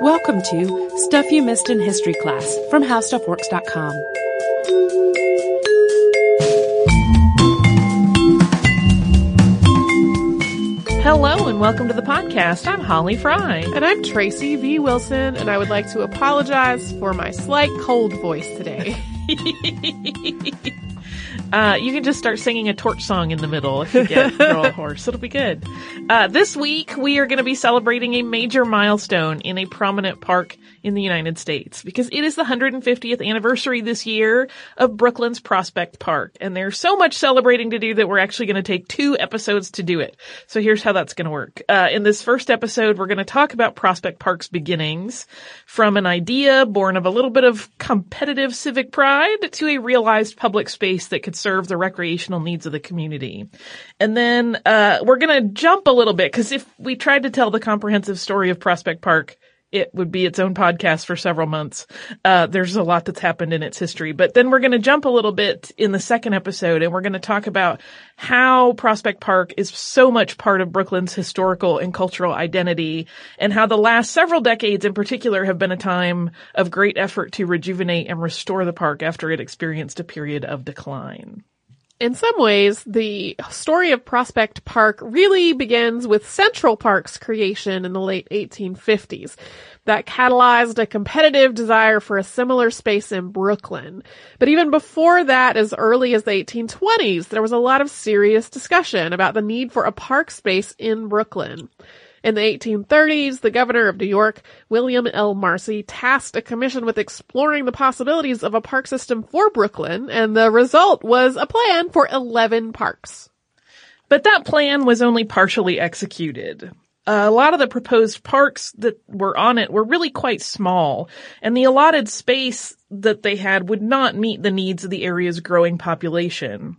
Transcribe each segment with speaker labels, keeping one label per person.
Speaker 1: Welcome to Stuff You Missed in History Class from HowStuffWorks.com.
Speaker 2: Hello and welcome to the podcast. I'm Holly Fry.
Speaker 3: And I'm Tracy V. Wilson, and I would like to apologize for my slight cold voice today.
Speaker 2: Uh, you can just start singing a torch song in the middle if you get a real hoarse. It'll be good. Uh, this week we are going to be celebrating a major milestone in a prominent park in the United States because it is the 150th anniversary this year of Brooklyn's Prospect Park. And there's so much celebrating to do that we're actually going to take two episodes to do it. So here's how that's going to work. Uh, in this first episode, we're going to talk about Prospect Park's beginnings from an idea born of a little bit of competitive civic pride to a realized public space that could serve the recreational needs of the community. And then, uh, we're going to jump a little bit because if we tried to tell the comprehensive story of Prospect Park, it would be its own podcast for several months. Uh, there's a lot that's happened in its history, but then we're going to jump a little bit in the second episode and we're going to talk about how Prospect Park is so much part of Brooklyn's historical and cultural identity and how the last several decades in particular have been a time of great effort to rejuvenate and restore the park after it experienced a period of decline.
Speaker 3: In some ways, the story of Prospect Park really begins with Central Park's creation in the late 1850s that catalyzed a competitive desire for a similar space in Brooklyn. But even before that, as early as the 1820s, there was a lot of serious discussion about the need for a park space in Brooklyn. In the 1830s, the governor of New York, William L. Marcy, tasked a commission with exploring the possibilities of a park system for Brooklyn, and the result was a plan for 11 parks.
Speaker 2: But that plan was only partially executed. A lot of the proposed parks that were on it were really quite small, and the allotted space that they had would not meet the needs of the area's growing population.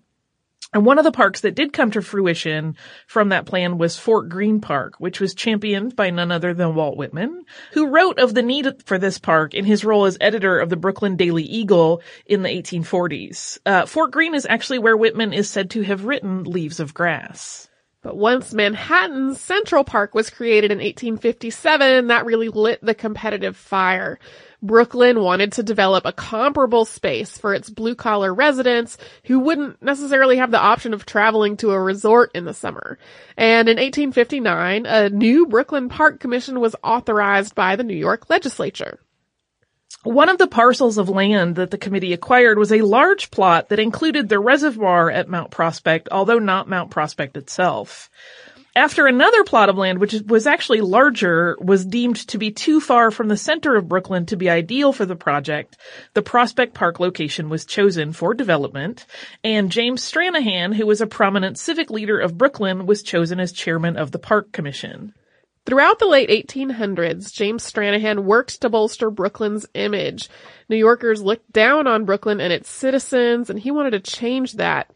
Speaker 2: And one of the parks that did come to fruition from that plan was Fort Greene Park, which was championed by none other than Walt Whitman, who wrote of the need for this park in his role as editor of the Brooklyn Daily Eagle in the 1840s. Uh, Fort Greene is actually where Whitman is said to have written Leaves of Grass.
Speaker 3: But once Manhattan's Central Park was created in 1857, that really lit the competitive fire. Brooklyn wanted to develop a comparable space for its blue collar residents who wouldn't necessarily have the option of traveling to a resort in the summer. And in 1859, a new Brooklyn Park Commission was authorized by the New York legislature.
Speaker 2: One of the parcels of land that the committee acquired was a large plot that included the reservoir at Mount Prospect, although not Mount Prospect itself after another plot of land, which was actually larger, was deemed to be too far from the center of Brooklyn to be ideal for the project, the Prospect Park location was chosen for development, and James Stranahan, who was a prominent civic leader of Brooklyn, was chosen as chairman of the Park Commission.
Speaker 3: Throughout the late 1800s, James Stranahan worked to bolster Brooklyn's image. New Yorkers looked down on Brooklyn and its citizens, and he wanted to change that.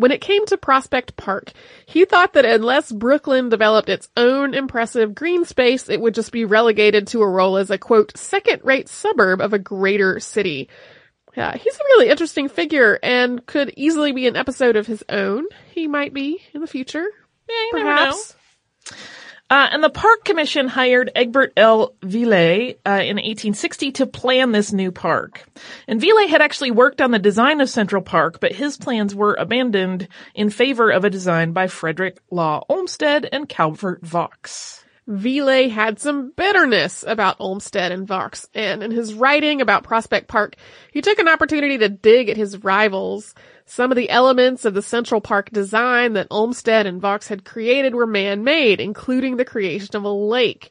Speaker 3: When it came to Prospect Park, he thought that unless Brooklyn developed its own impressive green space, it would just be relegated to a role as a quote, second rate suburb of a greater city. Yeah, he's a really interesting figure and could easily be an episode of his own. He might be in the future.
Speaker 2: Yeah, perhaps. Uh, and the Park Commission hired Egbert L. Viele uh, in 1860 to plan this new park. And Viele had actually worked on the design of Central Park, but his plans were abandoned in favor of a design by Frederick Law Olmsted and Calvert Vaux.
Speaker 3: Viele had some bitterness about Olmsted and Vaux, and in his writing about Prospect Park, he took an opportunity to dig at his rivals. Some of the elements of the Central Park design that Olmsted and Vaux had created were man-made, including the creation of a lake.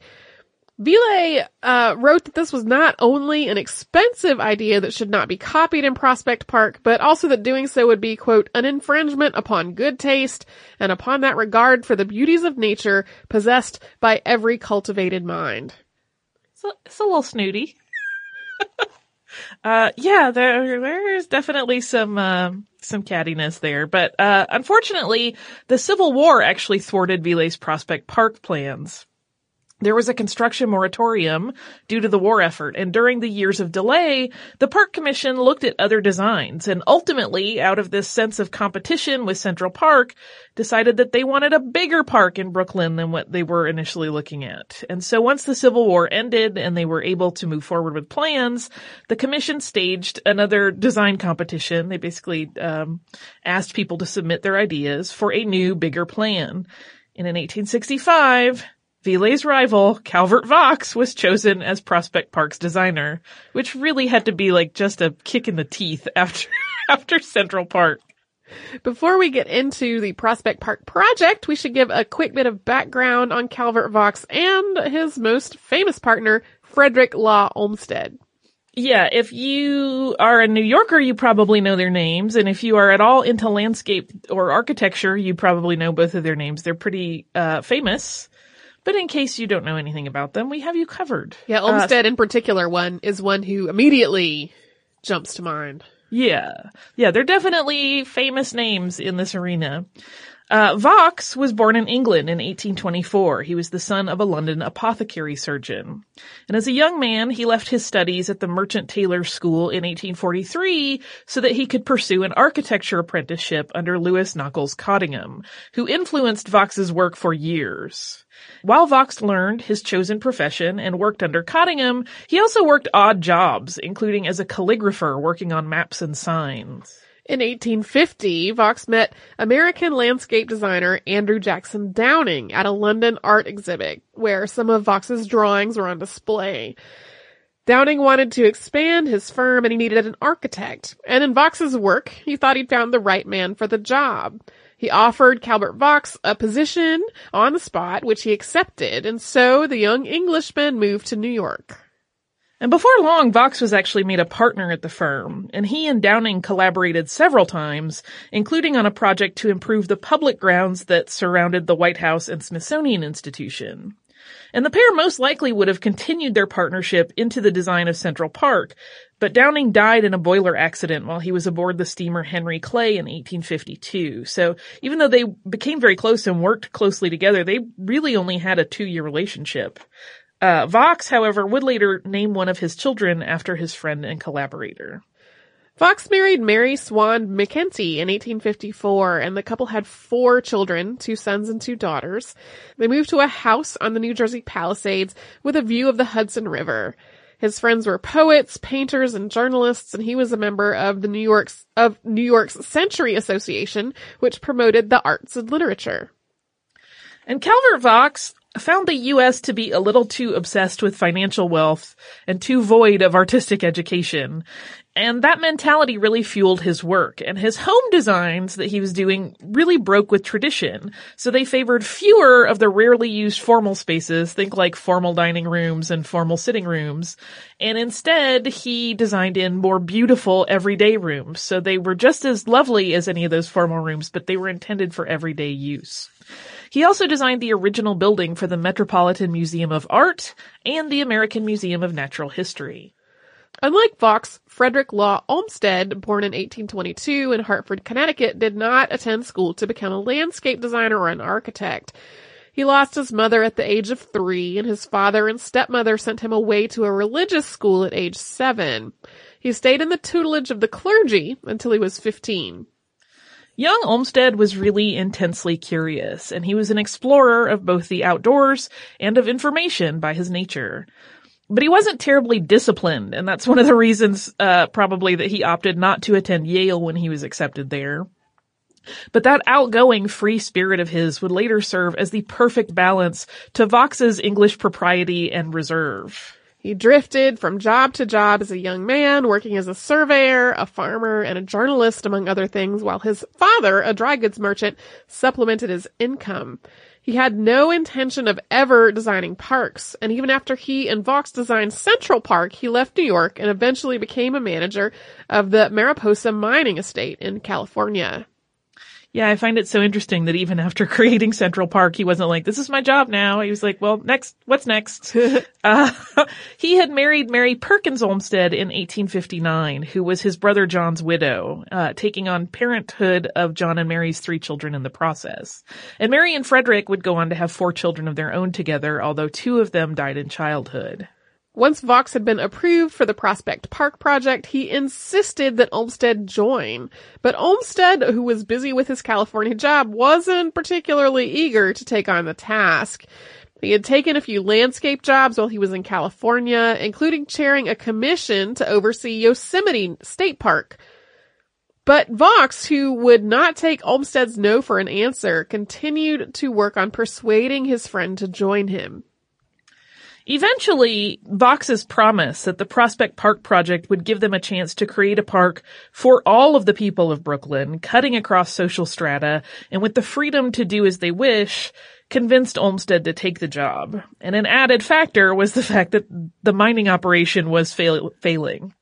Speaker 3: Viele uh, wrote that this was not only an expensive idea that should not be copied in Prospect Park, but also that doing so would be, quote, an infringement upon good taste and upon that regard for the beauties of nature possessed by every cultivated mind.
Speaker 2: A, it's a little snooty. Uh, yeah, there, there's definitely some, uh, some cattiness there, but, uh, unfortunately, the Civil War actually thwarted Viele's Prospect Park plans. There was a construction moratorium due to the war effort, and during the years of delay, the Park Commission looked at other designs, and ultimately, out of this sense of competition with Central Park, decided that they wanted a bigger park in Brooklyn than what they were initially looking at. And so once the Civil War ended and they were able to move forward with plans, the Commission staged another design competition. They basically um, asked people to submit their ideas for a new, bigger plan. And in 1865, Viele's rival, Calvert Vaux, was chosen as Prospect Park's designer, which really had to be like just a kick in the teeth after, after Central Park.
Speaker 3: Before we get into the Prospect Park project, we should give a quick bit of background on Calvert Vaux and his most famous partner, Frederick Law Olmsted.
Speaker 2: Yeah, if you are a New Yorker, you probably know their names, and if you are at all into landscape or architecture, you probably know both of their names. They're pretty uh, famous. But in case you don't know anything about them, we have you covered.
Speaker 3: Yeah, Olmsted uh, in particular one is one who immediately jumps to mind.
Speaker 2: Yeah. Yeah, they're definitely famous names in this arena. Uh, Vaux was born in England in 1824. He was the son of a London apothecary surgeon. And as a young man, he left his studies at the Merchant Taylors School in 1843 so that he could pursue an architecture apprenticeship under Lewis Nockalls Cottingham, who influenced Vaux's work for years. While Vaux learned his chosen profession and worked under Cottingham, he also worked odd jobs, including as a calligrapher working on maps and signs.
Speaker 3: In 1850, Vaux met American landscape designer Andrew Jackson Downing at a London art exhibit where some of Vaux's drawings were on display. Downing wanted to expand his firm and he needed an architect. And in Vaux's work, he thought he'd found the right man for the job. He offered Calvert Vaux a position on the spot, which he accepted, and so the young Englishman moved to New York.
Speaker 2: And before long, Vaux was actually made a partner at the firm, and he and Downing collaborated several times, including on a project to improve the public grounds that surrounded the White House and Smithsonian Institution. And the pair most likely would have continued their partnership into the design of Central Park, but Downing died in a boiler accident while he was aboard the steamer Henry Clay in 1852. So even though they became very close and worked closely together, they really only had a two-year relationship. Uh, Vaux, however, would later name one of his children after his friend and collaborator.
Speaker 3: Vaux married Mary Swan McEntee in 1854, and the couple had four children, two sons and two daughters. They moved to a house on the New Jersey Palisades with a view of the Hudson River. His friends were poets, painters, and journalists, and he was a member of the New York's of New York's Century Association, which promoted the arts and literature.
Speaker 2: And Calvert Vaux found the US to be a little too obsessed with financial wealth and too void of artistic education. And that mentality really fueled his work, and his home designs that he was doing really broke with tradition. So they favored fewer of the rarely used formal spaces, think like formal dining rooms and formal sitting rooms. And instead, he designed in more beautiful everyday rooms. So they were just as lovely as any of those formal rooms, but they were intended for everyday use. He also designed the original building for the Metropolitan Museum of Art and the American Museum of Natural History.
Speaker 3: Unlike Vaux, Frederick Law Olmsted, born in 1822 in Hartford, Connecticut, did not attend school to become a landscape designer or an architect. He lost his mother at the age of three, and his father and stepmother sent him away to a religious school at age seven. He stayed in the tutelage of the clergy until he was 15.
Speaker 2: Young Olmsted was really intensely curious, and he was an explorer of both the outdoors and of information by his nature. But he wasn't terribly disciplined, and that's one of the reasons, uh, probably that he opted not to attend Yale when he was accepted there. But that outgoing free spirit of his would later serve as the perfect balance to Vaux's English propriety and reserve.
Speaker 3: He drifted from job to job as a young man, working as a surveyor, a farmer, and a journalist, among other things, while his father, a dry goods merchant, supplemented his income. He had no intention of ever designing parks, and even after he and Vaux designed Central Park, he left New York and eventually became a manager of the Mariposa mining estate in California.
Speaker 2: Yeah, I find it so interesting that even after creating Central Park, he wasn't like, this is my job now. He was like, well, next, what's next? uh, he had married Mary Perkins Olmsted in 1859, who was his brother John's widow, uh, taking on parenthood of John and Mary's three children in the process. And Mary and Frederick would go on to have four children of their own together, although two of them died in childhood.
Speaker 3: Once Vaux had been approved for the Prospect Park project, he insisted that Olmsted join. But Olmsted, who was busy with his California job, wasn't particularly eager to take on the task. He had taken a few landscape jobs while he was in California, including chairing a commission to oversee Yosemite State Park. But Vaux, who would not take Olmsted's no for an answer, continued to work on persuading his friend to join him.
Speaker 2: Eventually, Vaux's promise that the Prospect Park project would give them a chance to create a park for all of the people of Brooklyn, cutting across social strata, and with the freedom to do as they wish, convinced Olmsted to take the job. And an added factor was the fact that the mining operation was fail- failing.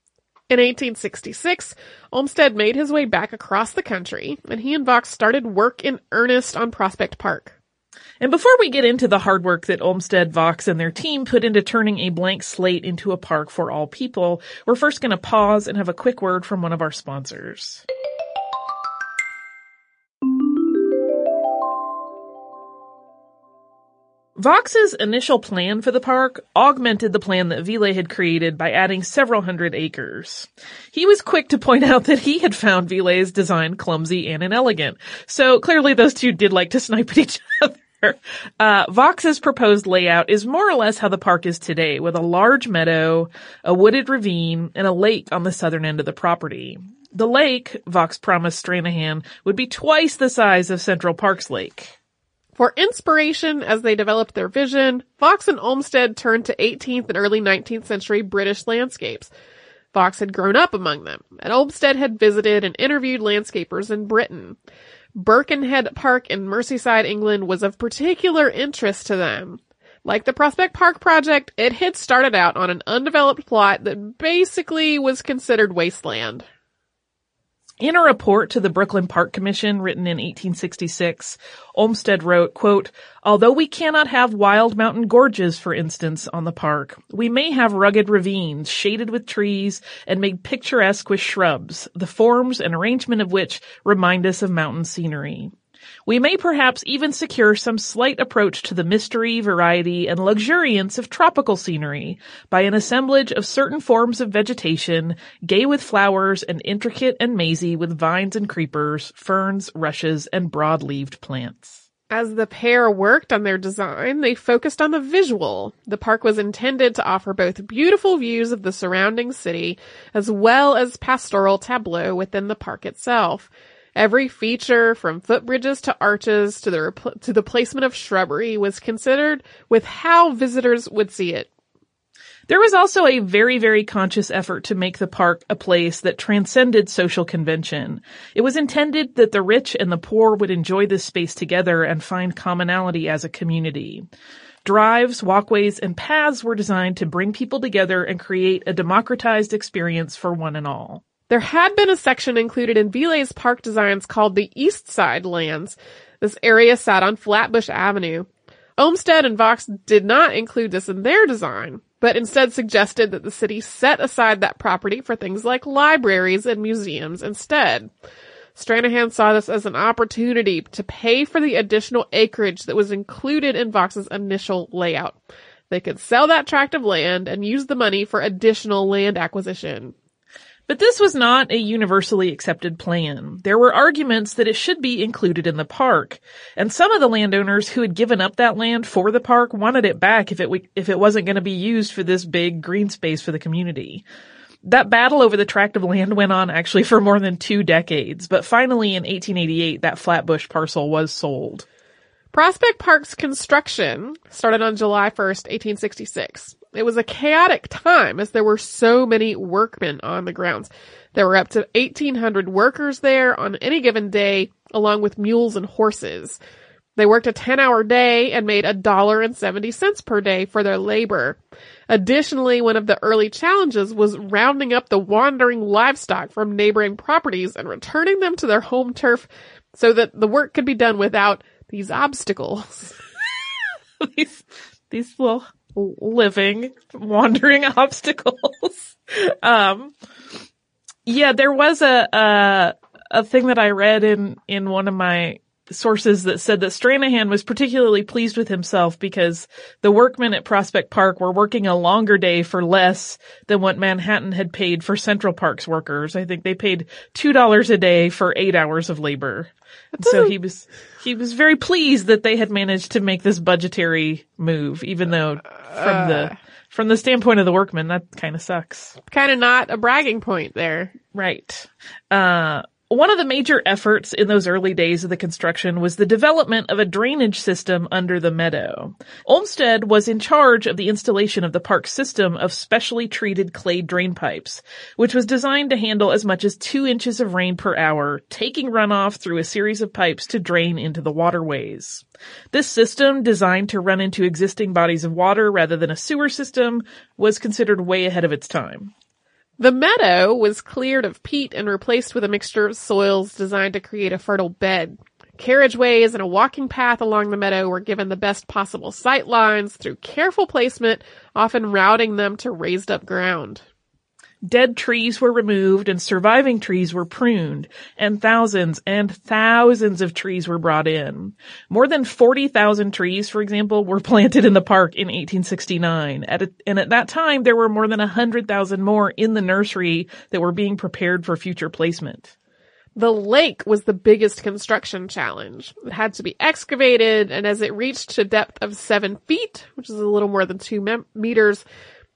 Speaker 3: In 1866, Olmsted made his way back across the country, and he and Vaux started work in earnest on Prospect Park.
Speaker 2: And before we get into the hard work that Olmsted, Vaux, and their team put into turning a blank slate into a park for all people, we're first going to pause and have a quick word from one of our sponsors. Vaux's initial plan for the park augmented the plan that Viele had created by adding several hundred acres. He was quick to point out that he had found Viele's design clumsy and inelegant, so clearly those two did like to snipe at each other. Uh, Vaux's proposed layout is more or less how the park is today, with a large meadow, a wooded ravine, and a lake on the southern end of the property. The lake, Vaux promised Stranahan, would be twice the size of Central Park's lake.
Speaker 3: For inspiration as they developed their vision, Vaux and Olmsted turned to 18th and early 19th century British landscapes. Vaux had grown up among them, and Olmsted had visited and interviewed landscapers in Britain. Birkenhead Park in Merseyside, England was of particular interest to them. Like the Prospect Park project, it had started out on an undeveloped plot that basically was considered wasteland.
Speaker 2: In a report to the Brooklyn Park Commission written in 1866, Olmsted wrote, quote, Although we cannot have wild mountain gorges, for instance, on the park, we may have rugged ravines shaded with trees and made picturesque with shrubs, the forms and arrangement of which remind us of mountain scenery. We may perhaps even secure some slight approach to the mystery, variety, and luxuriance of tropical scenery by an assemblage of certain forms of vegetation, gay with flowers and intricate and mazy with vines and creepers, ferns, rushes, and broad-leaved plants.
Speaker 3: As the pair worked on their design, they focused on the visual. The park was intended to offer both beautiful views of the surrounding city as well as pastoral tableau within the park itself. Every feature, from footbridges to arches to the repl- to the placement of shrubbery, was considered with how visitors would see it.
Speaker 2: There was also a very, very conscious effort to make the park a place that transcended social convention. It was intended that the rich and the poor would enjoy this space together and find commonality as a community. Drives, walkways, and paths were designed to bring people together and create a democratized experience for one and all.
Speaker 3: There had been a section included in Viele's park designs called the East Side Lands. This area sat on Flatbush Avenue. Olmsted and Vaux did not include this in their design, but instead suggested that the city set aside that property for things like libraries and museums instead. Stranahan saw this as an opportunity to pay for the additional acreage that was included in Vaux's initial layout. They could sell that tract of land and use the money for additional land acquisition.
Speaker 2: But this was not a universally accepted plan. There were arguments that it should be included in the park, and some of the landowners who had given up that land for the park wanted it back if it if it wasn't going to be used for this big green space for the community. That battle over the tract of land went on actually for more than two decades, but finally in 1888 that Flatbush parcel was sold.
Speaker 3: Prospect Park's construction started on July 1st, 1866. It was a chaotic time as there were so many workmen on the grounds. There were up to 1800 workers there on any given day, along with mules and horses. They worked a 10 hour day and made a dollar and 70 cents per day for their labor. Additionally, one of the early challenges was rounding up the wandering livestock from neighboring properties and returning them to their home turf so that the work could be done without these obstacles.
Speaker 2: these these little living wandering obstacles. um, yeah, there was a, a a thing that I read in in one of my sources that said that Stranahan was particularly pleased with himself because the workmen at Prospect Park were working a longer day for less than what Manhattan had paid for Central Park's workers. I think they paid $2 a day for eight hours of labor. So he was, he was very pleased that they had managed to make this budgetary move, even though from the, from the standpoint of the workmen, that kind of sucks.
Speaker 3: Kind of not a bragging point there.
Speaker 2: Right. Uh, one of the major efforts in those early days of the construction was the development of a drainage system under the meadow. Olmsted was in charge of the installation of the park's system of specially treated clay drain pipes, which was designed to handle as much as two inches of rain per hour, taking runoff through a series of pipes to drain into the waterways. This system, designed to run into existing bodies of water rather than a sewer system, was considered way ahead of its time.
Speaker 3: The meadow was cleared of peat and replaced with a mixture of soils designed to create a fertile bed. Carriageways and a walking path along the meadow were given the best possible sight lines through careful placement, often routing them to raised up ground.
Speaker 2: Dead trees were removed and surviving trees were pruned, and thousands and thousands of trees were brought in. More than 40,000 trees, for example, were planted in the park in 1869. At a, and at that time, there were more than 100,000 more in the nursery that were being prepared for future placement.
Speaker 3: The lake was the biggest construction challenge. It had to be excavated, and as it reached a depth of seven feet, which is a little more than two mem- meters,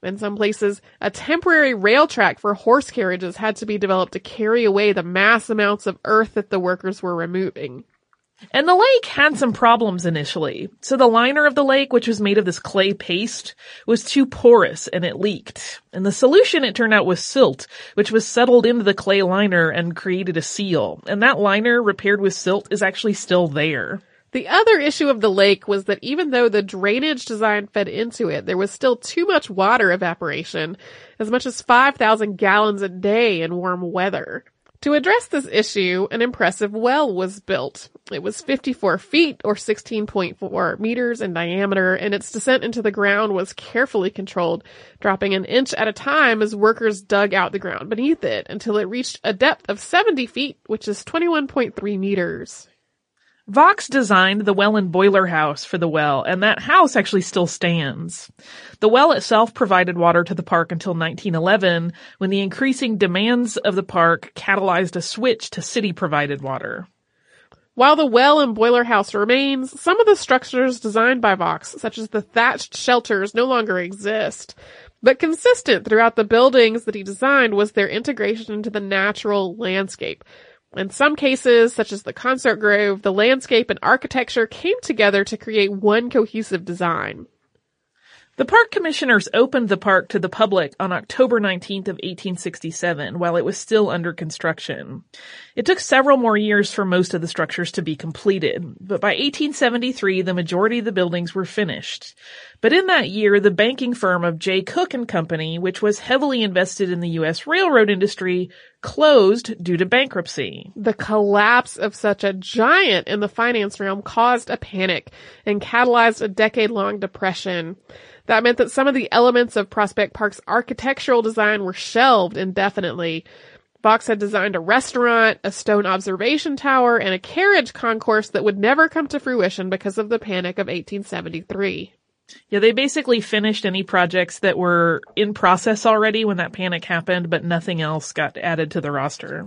Speaker 3: in some places, a temporary rail track for horse carriages had to be developed to carry away the mass amounts of earth that the workers were removing.
Speaker 2: And the lake had some problems initially. So the liner of the lake, which was made of this clay paste, was too porous and it leaked. And the solution, it turned out, was silt, which was settled into the clay liner and created a seal. And that liner, repaired with silt, is actually still there.
Speaker 3: The other issue of the lake was that even though the drainage design fed into it, there was still too much water evaporation, as much as 5,000 gallons a day in warm weather. To address this issue, an impressive well was built. It was 54 feet or 16.4 meters in diameter and its descent into the ground was carefully controlled, dropping an inch at a time as workers dug out the ground beneath it until it reached a depth of 70 feet, which is 21.3 meters.
Speaker 2: Vaux designed the well and boiler house for the well, and that house actually still stands. The well itself provided water to the park until 1911, when the increasing demands of the park catalyzed a switch to city-provided water.
Speaker 3: While the well and boiler house remains, some of the structures designed by Vaux, such as the thatched shelters, no longer exist. But consistent throughout the buildings that he designed was their integration into the natural landscape, in some cases, such as the concert grove, the landscape and architecture came together to create one cohesive design.
Speaker 2: The park commissioners opened the park to the public on October 19th of 1867 while it was still under construction. It took several more years for most of the structures to be completed, but by 1873 the majority of the buildings were finished. But in that year, the banking firm of Jay Cooke and Company, which was heavily invested in the U.S. railroad industry, closed due to bankruptcy.
Speaker 3: The collapse of such a giant in the finance realm caused a panic and catalyzed a decade-long depression. That meant that some of the elements of Prospect Park's architectural design were shelved indefinitely. Vaux had designed a restaurant, a stone observation tower, and a carriage concourse that would never come to fruition because of the panic of 1873.
Speaker 2: Yeah, they basically finished any projects that were in process already when that panic happened, but nothing else got added to the roster.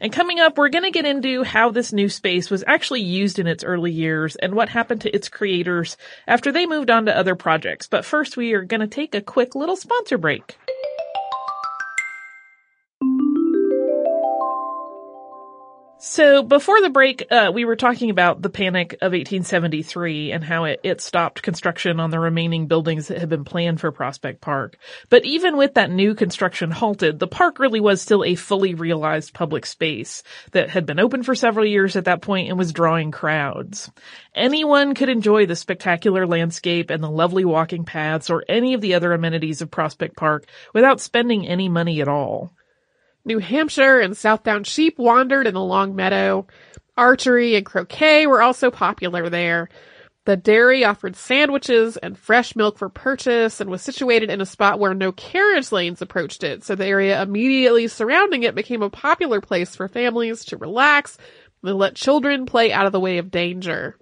Speaker 2: And coming up, we're going to get into how this new space was actually used in its early years and what happened to its creators after they moved on to other projects. But first, we are going to take a quick little sponsor break. So before the break, uh, we were talking about the panic of 1873 and how it, it stopped construction on the remaining buildings that had been planned for Prospect Park. But even with that new construction halted, the park really was still a fully realized public space that had been open for several years at that point and was drawing crowds. Anyone could enjoy the spectacular landscape and the lovely walking paths or any of the other amenities of Prospect Park without spending any money at all.
Speaker 3: New Hampshire and Southdown sheep wandered in the long meadow. Archery and croquet were also popular there. The dairy offered sandwiches and fresh milk for purchase and was situated in a spot where no carriage lanes approached it, so the area immediately surrounding it became a popular place for families to relax and let children play out of the way of danger.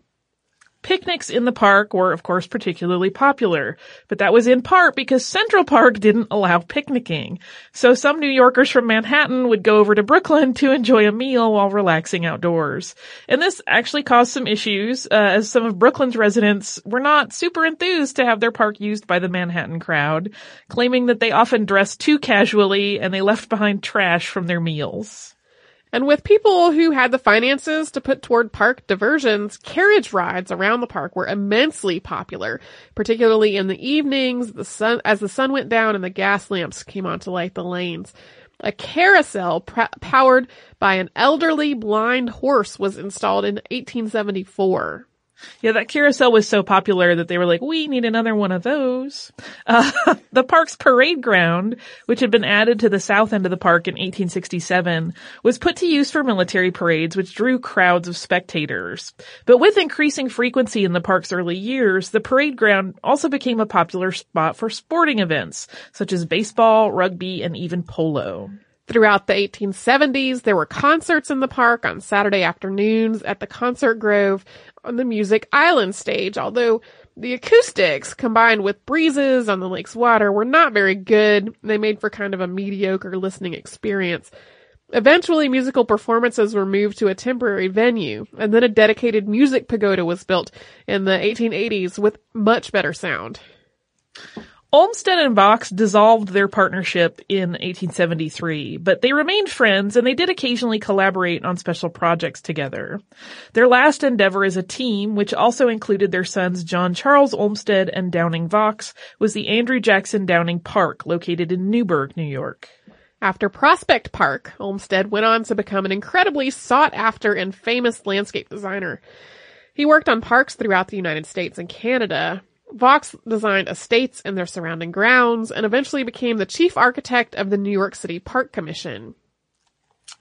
Speaker 2: Picnics in the park were, of course, particularly popular, but that was in part because Central Park didn't allow picnicking. So some New Yorkers from Manhattan would go over to Brooklyn to enjoy a meal while relaxing outdoors. And this actually caused some issues, uh, as some of Brooklyn's residents were not super enthused to have their park used by the Manhattan crowd, claiming that they often dressed too casually and they left behind trash from their meals.
Speaker 3: And with people who had the finances to put toward park diversions, carriage rides around the park were immensely popular, particularly in the evenings, the sun, as the sun went down and the gas lamps came on to light the lanes. A carousel pr- powered by an elderly blind horse was installed in 1874.
Speaker 2: Yeah, that carousel was so popular that they were like, we need another one of those. Uh, the park's parade ground, which had been added to the south end of the park in 1867, was put to use for military parades, which drew crowds of spectators. But with increasing frequency in the park's early years, the parade ground also became a popular spot for sporting events, such as baseball, rugby, and even polo.
Speaker 3: Throughout the 1870s, there were concerts in the park on Saturday afternoons at the Concert Grove on the Music Island stage, although the acoustics combined with breezes on the lake's water were not very good. They made for kind of a mediocre listening experience. Eventually, musical performances were moved to a temporary venue, and then a dedicated music pagoda was built in the 1880s with much better sound.
Speaker 2: Olmsted and Vaux dissolved their partnership in 1873, but they remained friends and they did occasionally collaborate on special projects together. Their last endeavor as a team, which also included their sons John Charles Olmsted and Downing Vaux, was the Andrew Jackson Downing Park, located in Newburgh, New York.
Speaker 3: After Prospect Park, Olmsted went on to become an incredibly sought after and famous landscape designer. He worked on parks throughout the United States and Canada, Vaux designed estates and their surrounding grounds and eventually became the chief architect of the New York City Park Commission.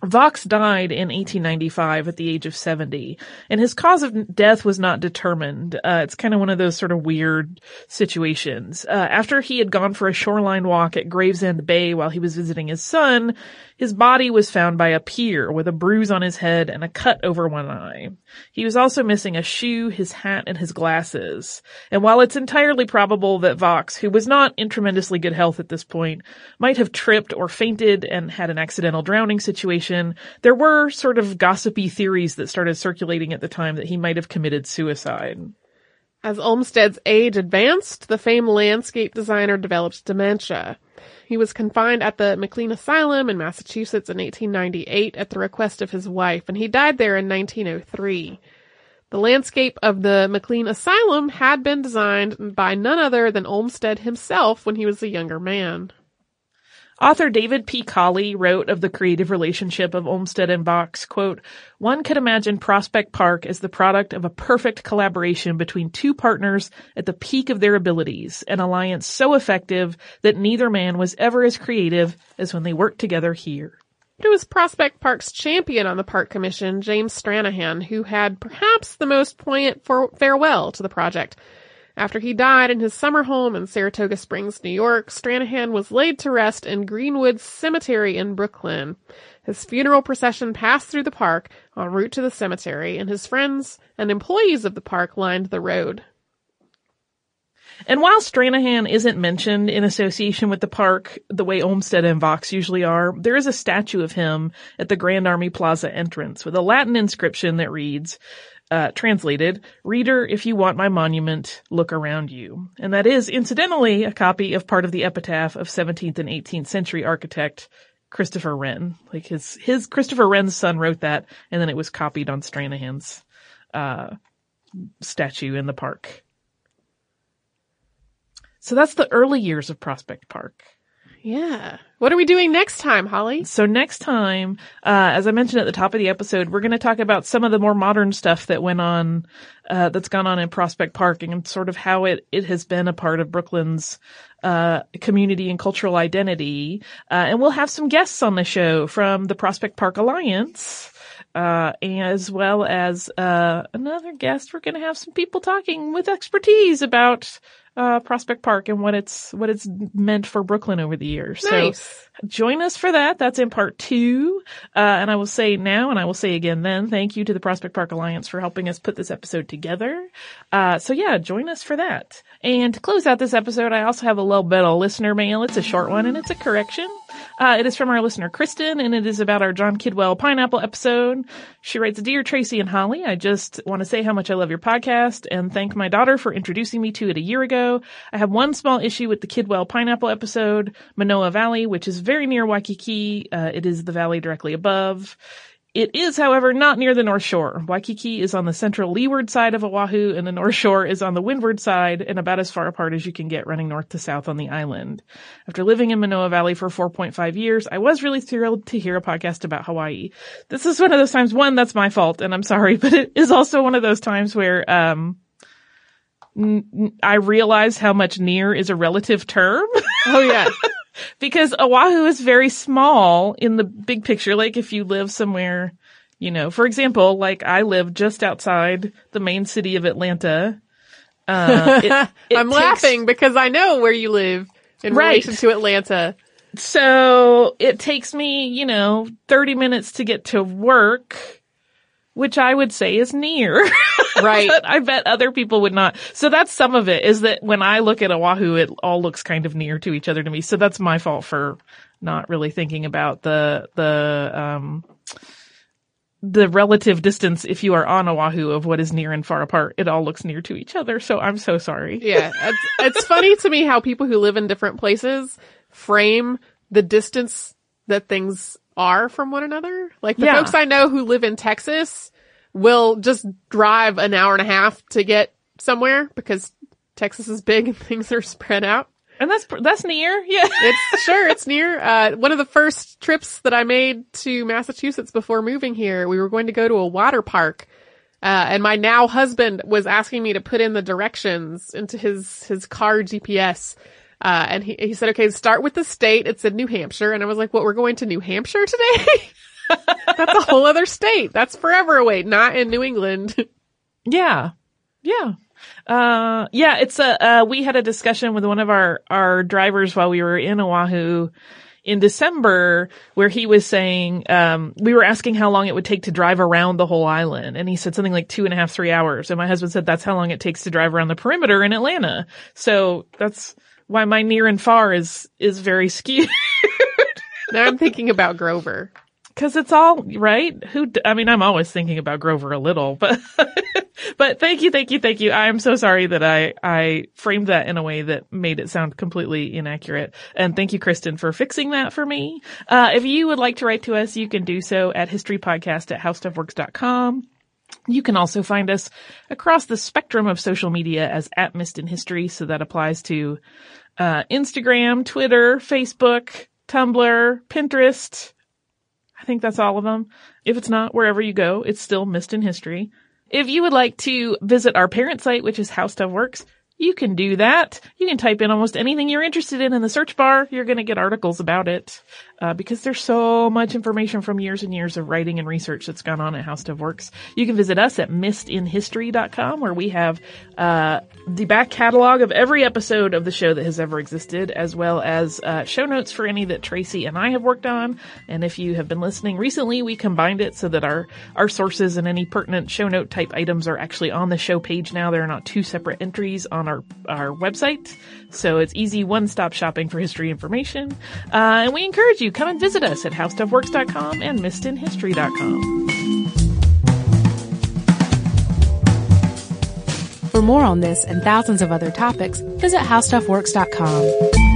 Speaker 2: Vaux died in 1895 at the age of 70, and his cause of death was not determined. Uh, it's kind of one of those sort of weird situations. Uh, after he had gone for a shoreline walk at Gravesend Bay while he was visiting his son, his body was found by a pier with a bruise on his head and a cut over one eye. He was also missing a shoe, his hat, and his glasses. And while it's entirely probable that Vaux, who was not in tremendously good health at this point, might have tripped or fainted and had an accidental drowning situation, there were sort of gossipy theories that started circulating at the time that he might have committed suicide.
Speaker 3: As Olmsted's age advanced, the famed landscape designer developed dementia. He was confined at the McLean Asylum in Massachusetts in 1898 at the request of his wife, and he died there in 1903. The landscape of the McLean Asylum had been designed by none other than Olmsted himself when he was a younger man.
Speaker 2: Author David P. Colley wrote of the creative relationship of Olmsted and Vaux, quote, one could imagine Prospect Park as the product of a perfect collaboration between two partners at the peak of their abilities, an alliance so effective that neither man was ever as creative as when they worked together here.
Speaker 3: It was Prospect Park's champion on the Park Commission, James Stranahan, who had perhaps the most poignant farewell to the project. After he died in his summer home in Saratoga Springs, New York, Stranahan was laid to rest in Greenwood Cemetery in Brooklyn. His funeral procession passed through the park en route to the cemetery, and his friends and employees of the park lined the road.
Speaker 2: And while Stranahan isn't mentioned in association with the park the way Olmsted and Vaux usually are, there is a statue of him at the Grand Army Plaza entrance with a Latin inscription that reads, uh, translated, reader, if you want my monument, look around you. And that is, incidentally, a copy of part of the epitaph of 17th and 18th century architect Christopher Wren. Like his, his, Christopher Wren's son wrote that, and then it was copied on Stranahan's, uh, statue in the park. So that's the early years of Prospect Park.
Speaker 3: Yeah. What are we doing next time, Holly?
Speaker 2: So next time, uh, as I mentioned at the top of the episode, we're going to talk about some of the more modern stuff that went on, uh, that's gone on in Prospect Park and sort of how it, it has been a part of Brooklyn's, uh, community and cultural identity. Uh, and we'll have some guests on the show from the Prospect Park Alliance. Uh, as well as uh, another guest. We're going to have some people talking with expertise about uh, Prospect Park and what it's what it's meant for Brooklyn over the years.
Speaker 3: Nice.
Speaker 2: So join us for that. That's in part two. Uh, and I will say now, and I will say again then, thank you to the Prospect Park Alliance for helping us put this episode together. Uh, so yeah, join us for that. And to close out this episode, I also have a little bit of listener mail. It's a short one and it's a correction. Uh, it is from our listener Kristen and it is about our John Kidwell pineapple episode. She writes, Dear Tracy and Holly, I just want to say how much I love your podcast and thank my daughter for introducing me to it a year ago. I have one small issue with the Kidwell pineapple episode, Manoa Valley, which is very near Waikiki. Uh, it is the valley directly above. It is, however, not near the North Shore. Waikiki is on the central leeward side of Oahu and the North Shore is on the windward side and about as far apart as you can get running north to south on the island. After living in Manoa Valley for 4.5 years, I was really thrilled to hear a podcast about Hawaii. This is one of those times, one, that's my fault and I'm sorry, but it is also one of those times where, um, I realize how much near is a relative term.
Speaker 3: Oh yeah.
Speaker 2: because Oahu is very small in the big picture. Like if you live somewhere, you know, for example, like I live just outside the main city of Atlanta. Uh, it, it
Speaker 3: I'm
Speaker 2: takes-
Speaker 3: laughing because I know where you live in
Speaker 2: Right.
Speaker 3: relation to Atlanta.
Speaker 2: So it takes me, you know, 30 minutes to get to work, which I would say is near.
Speaker 3: Right.
Speaker 2: but I bet other people would not. So that's some of it is that when I look at Oahu, it all looks kind of near to each other to me. So that's my fault for not really thinking about the, the, um, the relative distance if you are on Oahu of what is near and far apart. It all looks near to each other. So I'm so sorry.
Speaker 3: Yeah. It's, it's funny to me how people who live in different places frame the distance that things are from one another. Like the
Speaker 2: Yeah.
Speaker 3: folks I know who live in Texas will just drive an hour and a half to get somewhere because Texas is big and things are spread out.
Speaker 2: And that's, that's near. Yeah.
Speaker 3: It's sure it's near. Uh, one of the first trips that I made to Massachusetts before moving here, we were going to go to a water park. Uh, and my now husband was asking me to put in the directions into his, his car GPS. Uh, and he, he said, okay, start with the state. It's in New Hampshire. And I was like, what, we're going to New Hampshire today? That's a whole other state. That's forever away, not in New England.
Speaker 2: Yeah. Yeah. Uh, yeah, it's a, uh, we had a discussion with one of our, our drivers while we were in Oahu in December where he was saying, um, we were asking how long it would take to drive around the whole island. And he said something like two and a half, three hours. And my husband said that's how long it takes to drive around the perimeter in Atlanta. So that's why my near and far is, is very skewed.
Speaker 3: now I'm thinking about Grover.
Speaker 2: Cause it's all, right? Who, I mean, I'm always thinking about Grover a little, but, but thank you, thank you, thank you. I'm so sorry that I, I framed that in a way that made it sound completely inaccurate. And thank you, Kristen, for fixing that for me. Uh, if you would like to write to us, you can do so at historypodcast at howstuffworks.com. You can also find us across the spectrum of social media as at Missed in History. So that applies to, uh, Instagram, Twitter, Facebook, Tumblr, Pinterest, I think that's all of them. If it's not, wherever you go, it's still Missed in History. If you would like to visit our parent site, which is How Stuff Works, you can do that. You can type in almost anything you're interested in in the search bar. You're going to get articles about it uh, because there's so much information from years and years of writing and research that's gone on at How Stuff Works. You can visit us at missedinhistory.com where we have uh, the back catalog of every episode of the show that has ever existed, as well as uh, show notes for any that Tracy and I have worked on. And if you have been listening recently, we combined it so that our our sources and any pertinent show note type items are actually on the show page now. They're not two separate entries on our our website, so it's easy one stop shopping for history information. Uh, and we encourage you come and visit us at howstuffworks.com and missedinhistory.com.
Speaker 1: For more on this and thousands of other topics, visit howstuffworks.com.